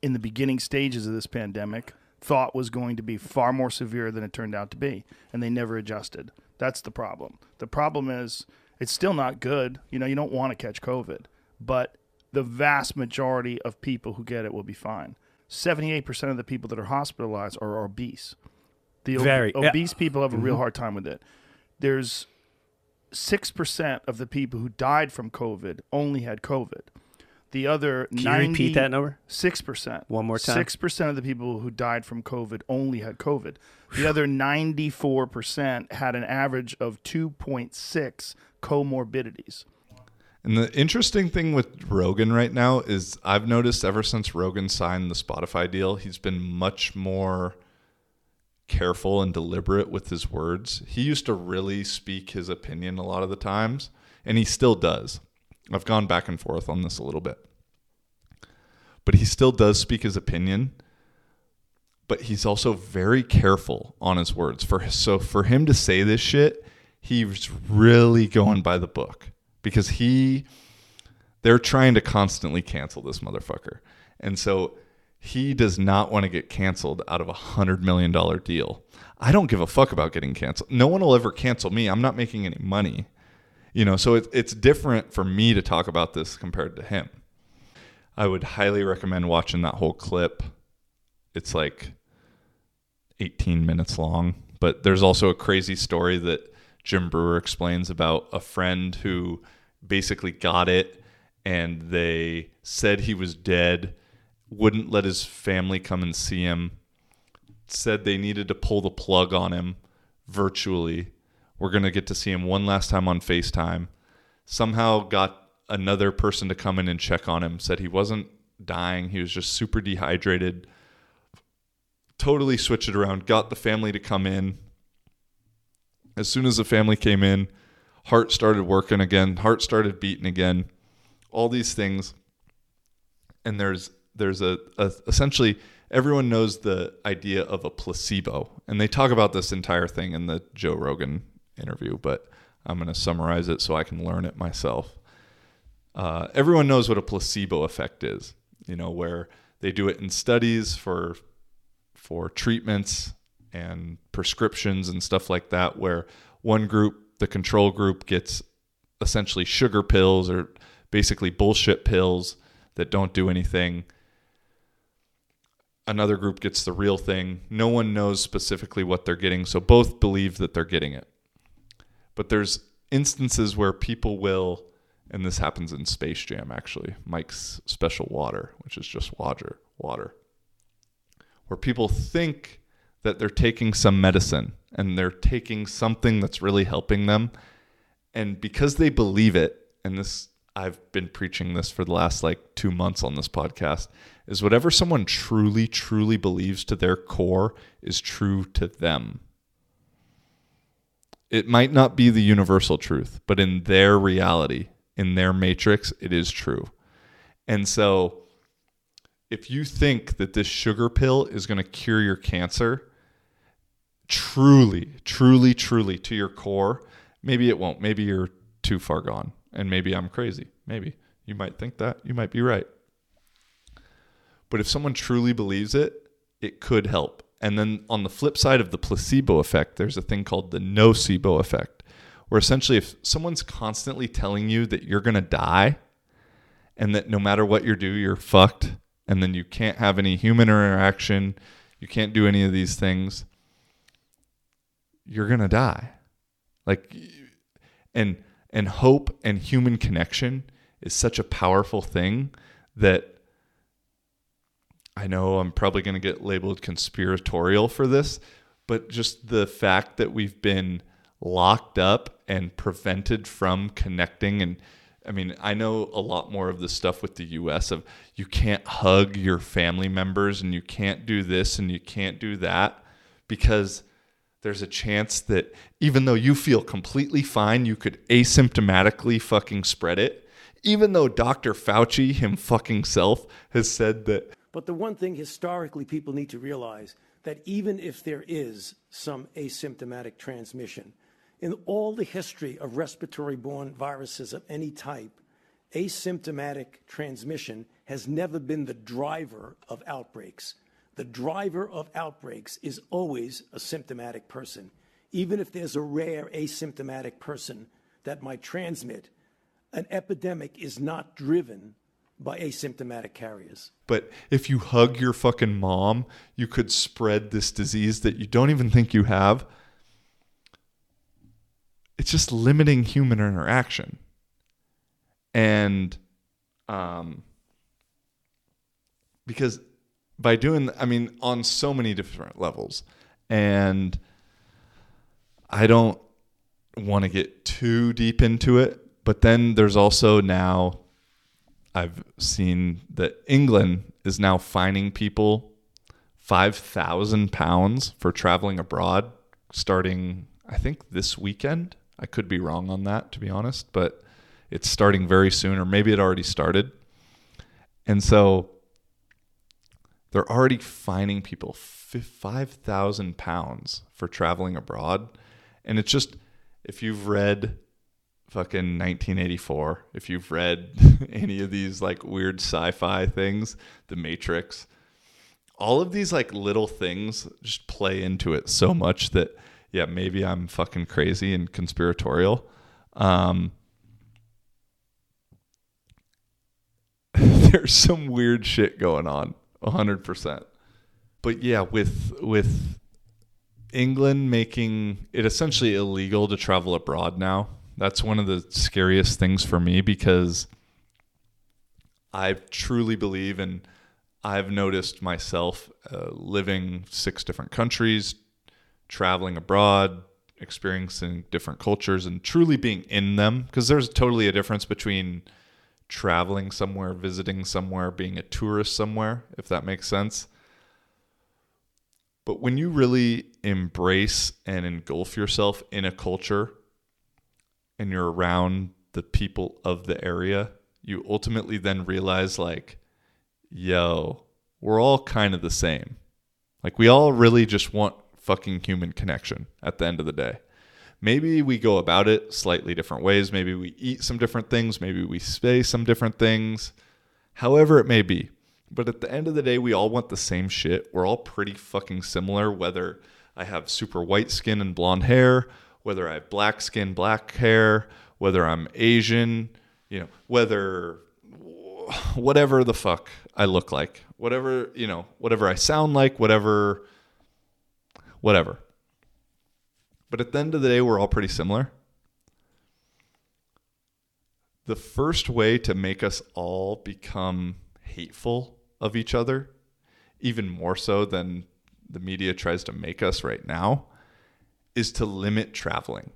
in the beginning stages of this pandemic, thought was going to be far more severe than it turned out to be, and they never adjusted. That's the problem. The problem is it's still not good. You know, you don't want to catch COVID, but the vast majority of people who get it will be fine. 78% of the people that are hospitalized are obese. The ob- Very, yeah. obese people have a real mm-hmm. hard time with it. There's 6% of the people who died from COVID only had COVID. The other Can you repeat that number? 6%. One more time. 6% of the people who died from COVID only had COVID. The other 94% had an average of 2.6 comorbidities. And the interesting thing with Rogan right now is I've noticed ever since Rogan signed the Spotify deal, he's been much more careful and deliberate with his words. He used to really speak his opinion a lot of the times, and he still does. I've gone back and forth on this a little bit. But he still does speak his opinion, but he's also very careful on his words. For so for him to say this shit, he's really going by the book because he they're trying to constantly cancel this motherfucker. And so he does not want to get canceled out of a hundred million dollar deal. I don't give a fuck about getting canceled. No one will ever cancel me. I'm not making any money. You know, so it, it's different for me to talk about this compared to him. I would highly recommend watching that whole clip. It's like 18 minutes long, but there's also a crazy story that Jim Breuer explains about a friend who basically got it and they said he was dead, wouldn't let his family come and see him, said they needed to pull the plug on him virtually. We're going to get to see him one last time on FaceTime. Somehow got another person to come in and check on him, said he wasn't dying, he was just super dehydrated. Totally switched it around, got the family to come in. As soon as the family came in, heart started working again, heart started beating again. All these things. And there's there's a, a essentially everyone knows the idea of a placebo. And they talk about this entire thing in the Joe Rogan interview, but I'm going to summarize it so I can learn it myself. Uh, everyone knows what a placebo effect is, you know, where they do it in studies for for treatments and prescriptions and stuff like that, where one group, the control group, gets essentially sugar pills or basically bullshit pills that don't do anything. Another group gets the real thing. No one knows specifically what they're getting, so both believe that they're getting it. But there's instances where people will, and this happens in Space Jam actually, Mike's Special Water, which is just water, water, where people think that they're taking some medicine and they're taking something that's really helping them. And because they believe it, and this, I've been preaching this for the last like two months on this podcast, is whatever someone truly, truly believes to their core is true to them. It might not be the universal truth, but in their reality, in their matrix, it is true. And so, if you think that this sugar pill is going to cure your cancer, truly, truly, truly to your core, maybe it won't. Maybe you're too far gone. And maybe I'm crazy. Maybe. You might think that. You might be right. But if someone truly believes it, it could help. And then on the flip side of the placebo effect, there's a thing called the nocebo effect, where essentially if someone's constantly telling you that you're going to die and that no matter what you do, you're fucked, and then you can't have any human interaction, you can't do any of these things, you're going to die. Like and and hope and human connection is such a powerful thing that I know I'm probably going to get labeled conspiratorial for this, but just the fact that we've been locked up and prevented from connecting and I mean, I know a lot more of the stuff with the US of you can't hug your family members and you can't do this and you can't do that because there's a chance that even though you feel completely fine, you could asymptomatically fucking spread it. Even though Dr. Fauci, him fucking self, has said that But the one thing historically people need to realize that even if there is some asymptomatic transmission, in all the history of respiratory borne viruses of any type, asymptomatic transmission has never been the driver of outbreaks. The driver of outbreaks is always a symptomatic person. Even if there's a rare asymptomatic person that might transmit, an epidemic is not driven by asymptomatic carriers. But if you hug your fucking mom, you could spread this disease that you don't even think you have. It's just limiting human interaction. And um because by doing I mean on so many different levels. And I don't want to get too deep into it, but then there's also now I've seen that England is now fining people five thousand pounds for traveling abroad, starting I think this weekend. I could be wrong on that, to be honest, but it's starting very soon, or maybe it already started. And so they're already fining people five thousand pounds for traveling abroad, and it's just if you've read fucking 1984 if you've read any of these like weird sci-fi things the matrix all of these like little things just play into it so much that yeah maybe i'm fucking crazy and conspiratorial. Um there's some weird shit going on 100% but yeah with with england making it essentially illegal to travel abroad now that's one of the scariest things for me because I truly believe and I've noticed myself uh, living six different countries, traveling abroad, experiencing different cultures, and truly being in them. Because there's totally a difference between traveling somewhere, visiting somewhere, being a tourist somewhere, if that makes sense. But when you really embrace and engulf yourself in a culture, and you're around the people of the area, you ultimately then realize, like, yo, we're all kind of the same. Like, we all really just want fucking human connection at the end of the day. Maybe we go about it slightly different ways. Maybe we eat some different things. Maybe we say some different things. However, it may be. But at the end of the day, we all want the same shit. We're all pretty fucking similar, whether I have super white skin and blonde hair, whether I have black skin, black hair, whether I'm Asian, you know, whether whatever the fuck I look like, whatever, you know, whatever I sound like, whatever, whatever. But at the end of the day, we're all pretty similar. The first way to make us all become hateful of each other, even more so than the media tries to make us right now, is to limit traveling.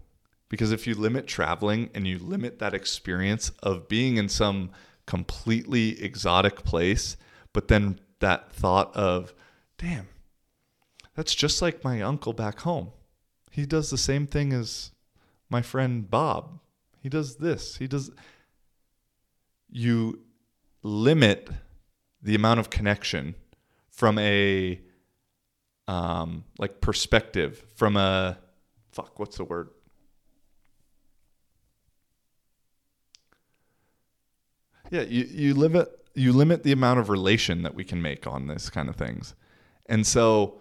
Because if you limit traveling and you limit that experience of being in some completely exotic place, but then that thought of, damn, that's just like my uncle back home. He does the same thing as my friend Bob. He does this. He does. You limit the amount of connection from a um, like perspective from a fuck. What's the word? Yeah, you you limit you limit the amount of relation that we can make on this kind of things, and so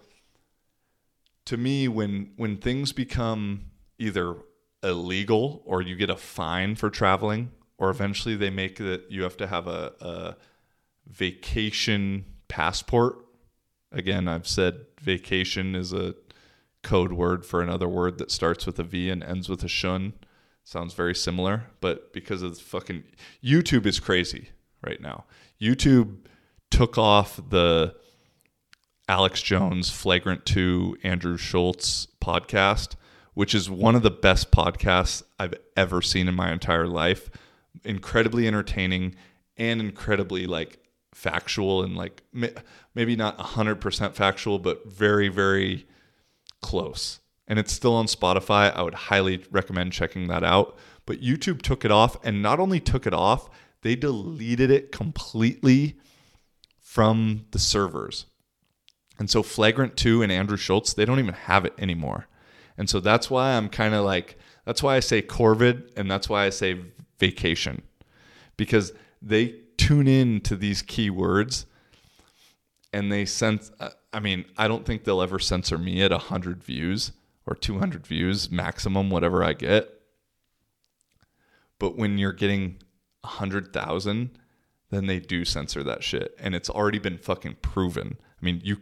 to me, when when things become either illegal or you get a fine for traveling, or eventually they make that you have to have a, a vacation passport. Again, I've said vacation is a code word for another word that starts with a V and ends with a shun. Sounds very similar, but because of fucking YouTube is crazy right now. YouTube took off the Alex Jones Flagrant 2 Andrew Schulz podcast, which is one of the best podcasts I've ever seen in my entire life. Incredibly entertaining and incredibly like factual and like maybe not 100% factual but very very close and it's still on Spotify. I would highly recommend checking that out. But YouTube took it off, and not only took it off, they deleted it completely from the servers. And so Flagrant 2 and Andrew Schulz, they don't even have it anymore. And so that's why I'm kind of like, that's why I say Corvid and that's why I say vacation. Because they tune in to these keywords and they sense, uh, I mean, I don't think they'll ever censor me at 100 views or 200 views maximum, whatever I get. But when you're getting 100,000, then they do censor that shit. And it's already been fucking proven. I mean, you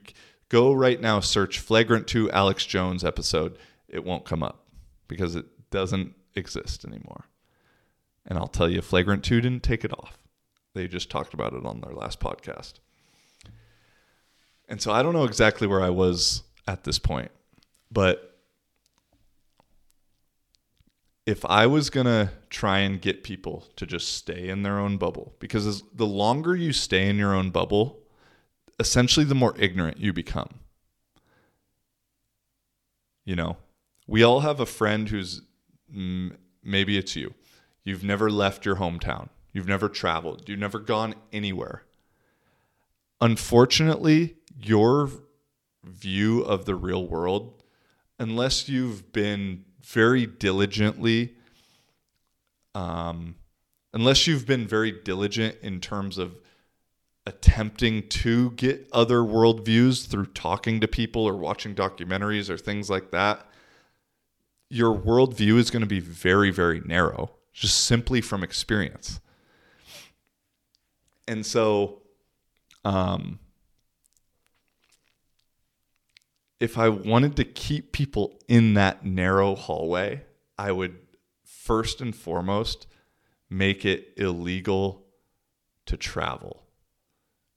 go right now, search Flagrant 2 Alex Jones episode. It won't come up because it doesn't exist anymore. And I'll tell you, Flagrant 2 didn't take it off. They just talked about it on their last podcast. And so I don't know exactly where I was at this point, but if I was going to try and get people to just stay in their own bubble, because the longer you stay in your own bubble, essentially the more ignorant you become. You know, we all have a friend who's maybe it's you. You've never left your hometown, you've never traveled, you've never gone anywhere. Unfortunately, your view of the real world, unless you've been very diligently, um, unless you've been very diligent in terms of attempting to get other worldviews through talking to people or watching documentaries or things like that, your worldview is going to be very, very narrow, just simply from experience. And so, um, if I wanted to keep people in that narrow hallway, I would first and foremost make it illegal to travel.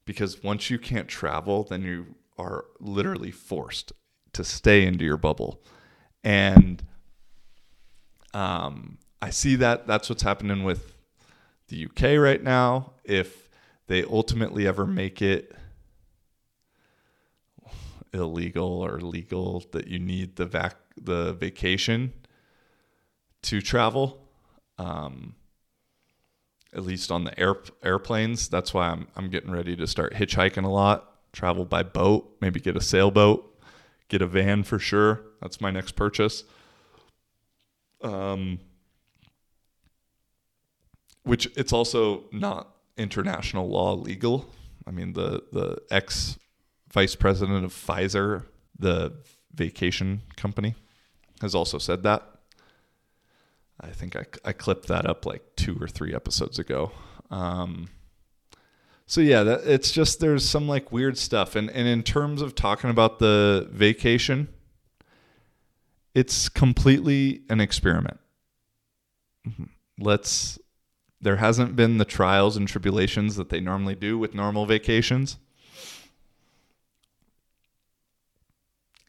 Because once you can't travel, then you are literally forced to stay into your bubble. And um, I see that that's what's happening with the UK right now. If they ultimately ever make it illegal or legal that you need the vac the vacation to travel. Um, at least on the air airplanes. That's why I'm I'm getting ready to start hitchhiking a lot. Travel by boat, maybe get a sailboat, get a van for sure. That's my next purchase. Um, which it's also not international law legal. I mean the the ex vice president of Pfizer, the vacation company, has also said that. I think I, I clipped that up like two or three episodes ago. Um, so yeah, that, it's just there's some like weird stuff, and and in terms of talking about the vacation, it's completely an experiment. Mm-hmm. Let's. There hasn't been the trials and tribulations that they normally do with normal vacations.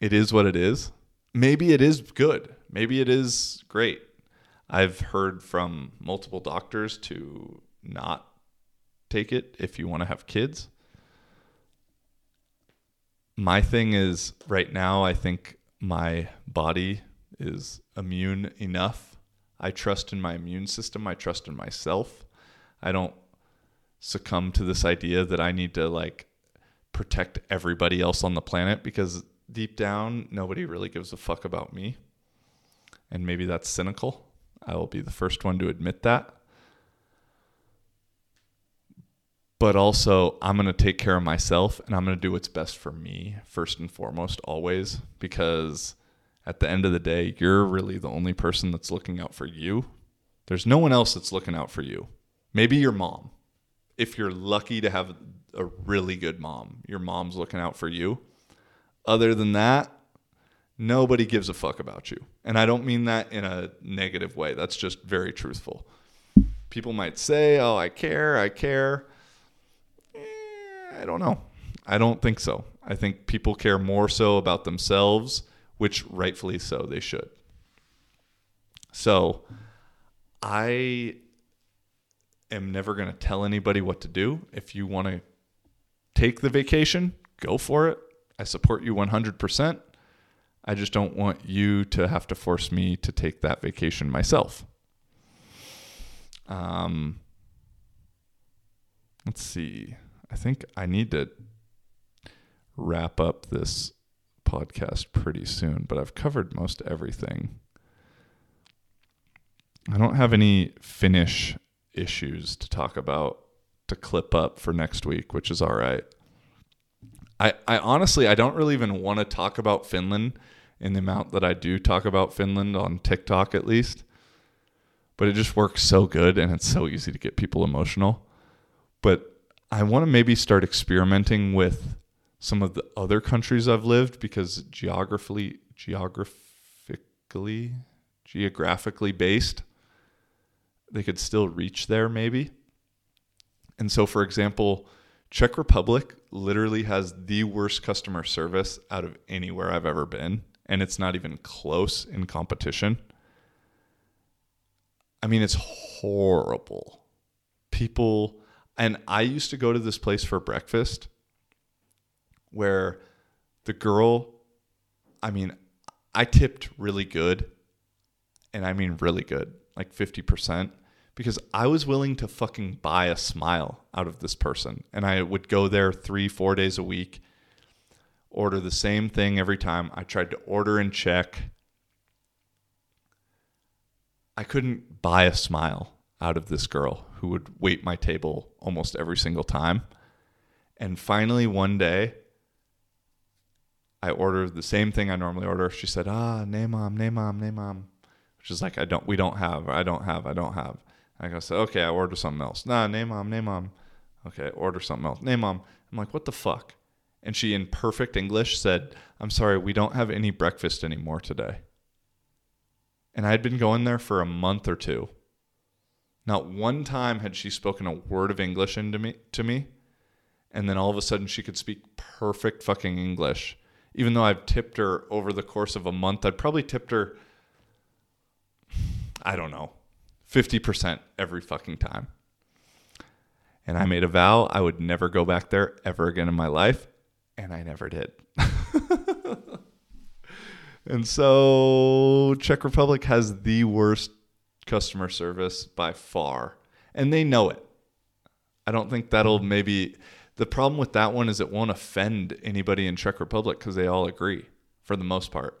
It is what it is. Maybe it is good. Maybe it is great. I've heard from multiple doctors to not take it if you want to have kids. My thing is right now, I think my body is immune enough. I trust in my immune system. I trust in myself. I don't succumb to this idea that I need to like protect everybody else on the planet because deep down, nobody really gives a fuck about me. And maybe that's cynical. I will be the first one to admit that. But also, I'm going to take care of myself and I'm going to do what's best for me, first and foremost, always, because at the end of the day, you're really the only person that's looking out for you. There's no one else that's looking out for you. Maybe your mom. If you're lucky to have a really good mom, your mom's looking out for you. Other than that, nobody gives a fuck about you. And I don't mean that in a negative way. That's just very truthful. People might say, oh, I care, I care. Eh, I don't know. I don't think so. I think people care more so about themselves, which rightfully so they should. So I am never going to tell anybody what to do. If you want to take the vacation, go for it. I support you 100%. I just don't want you to have to force me to take that vacation myself. Um, let's see. I think I need to wrap up this podcast pretty soon, but I've covered most everything. I don't have any Finnish issues to talk about to clip up for next week, which is all right. I, I honestly I don't really even want to talk about Finland in the amount that I do talk about Finland on TikTok at least. But it just works so good and it's so easy to get people emotional. But I want to maybe start experimenting with some of the other countries I've lived because geographically geographically geographically based they could still reach there maybe. And so for example, Czech Republic literally has the worst customer service out of anywhere I've ever been and it's not even close in competition. I mean, it's horrible. People, and I used to go to this place for breakfast where the girl, I mean, I tipped really good, and I mean really good, like 50%, because I was willing to fucking buy a smile out of this person. And I would go there three, four days a week, order the same thing every time. I tried to order and Czech. I couldn't buy a smile out of this girl who would wait my table almost every single time. And finally, one day, I ordered the same thing I normally order. She said, "Ah, nee mom, nee mom, mom," which is like, "I don't, we don't have, I don't have, I don't have." I go, "say, "Okay, I order something else." Nah, nee mom, nee mom. Okay, order something else. Nee mom. I'm like, "What the fuck?" And she, in perfect English, said, "I'm sorry, we don't have any breakfast anymore today." And I had been going there for a month or two. Not one time had she spoken a word of English into me to me. And then all of a sudden she could speak perfect fucking English. Even though I've tipped her over the course of a month, I'd probably tipped her I don't know, 50% every fucking time. And I made a vow I would never go back there ever again in my life, and I never did. And so Czech Republic has the worst customer service by far. And they know it. I don't think that'll maybe the problem with that one is it won't offend anybody in Czech Republic because they all agree for the most part.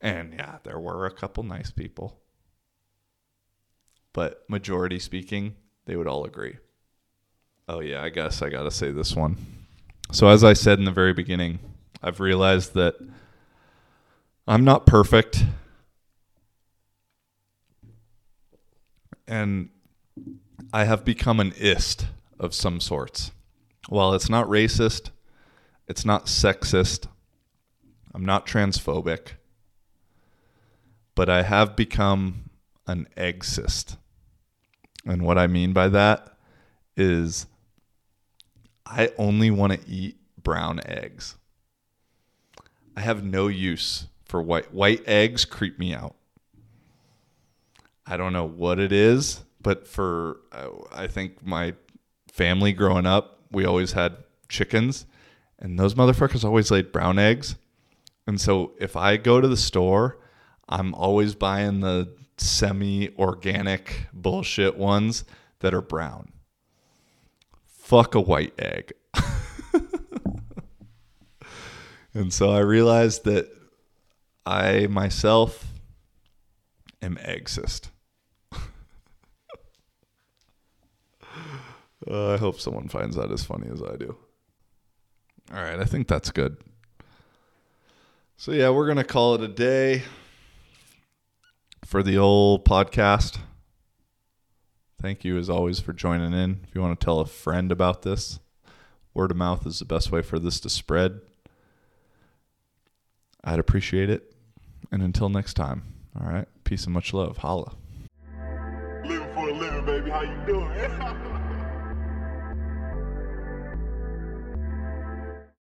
And yeah, there were a couple nice people. But majority speaking, they would all agree. Oh yeah, I guess I got to say this one. So as I said in the very beginning, I've realized that I'm not perfect. And I have become an ist of some sorts. While it's not racist, it's not sexist, I'm not transphobic, but I have become an eggist. And what I mean by that is I only want to eat brown eggs. I have no use for white white eggs creep me out. I don't know what it is, but for I think my family growing up, we always had chickens, and those motherfuckers always laid brown eggs. And so if I go to the store, I'm always buying the semi-organic bullshit ones that are brown. Fuck a white egg. And so I realized that I myself am eggist. Uh, I hope someone finds that as funny as I do. All right, I think that's good. So yeah, we're gonna call it a day for the old podcast. Thank you as always for joining in. If you want to tell a friend about this, word of mouth is the best way for this to spread. I'd appreciate it. And until next time, all right, peace and much love. Holla. Living for a living, baby. How you doing?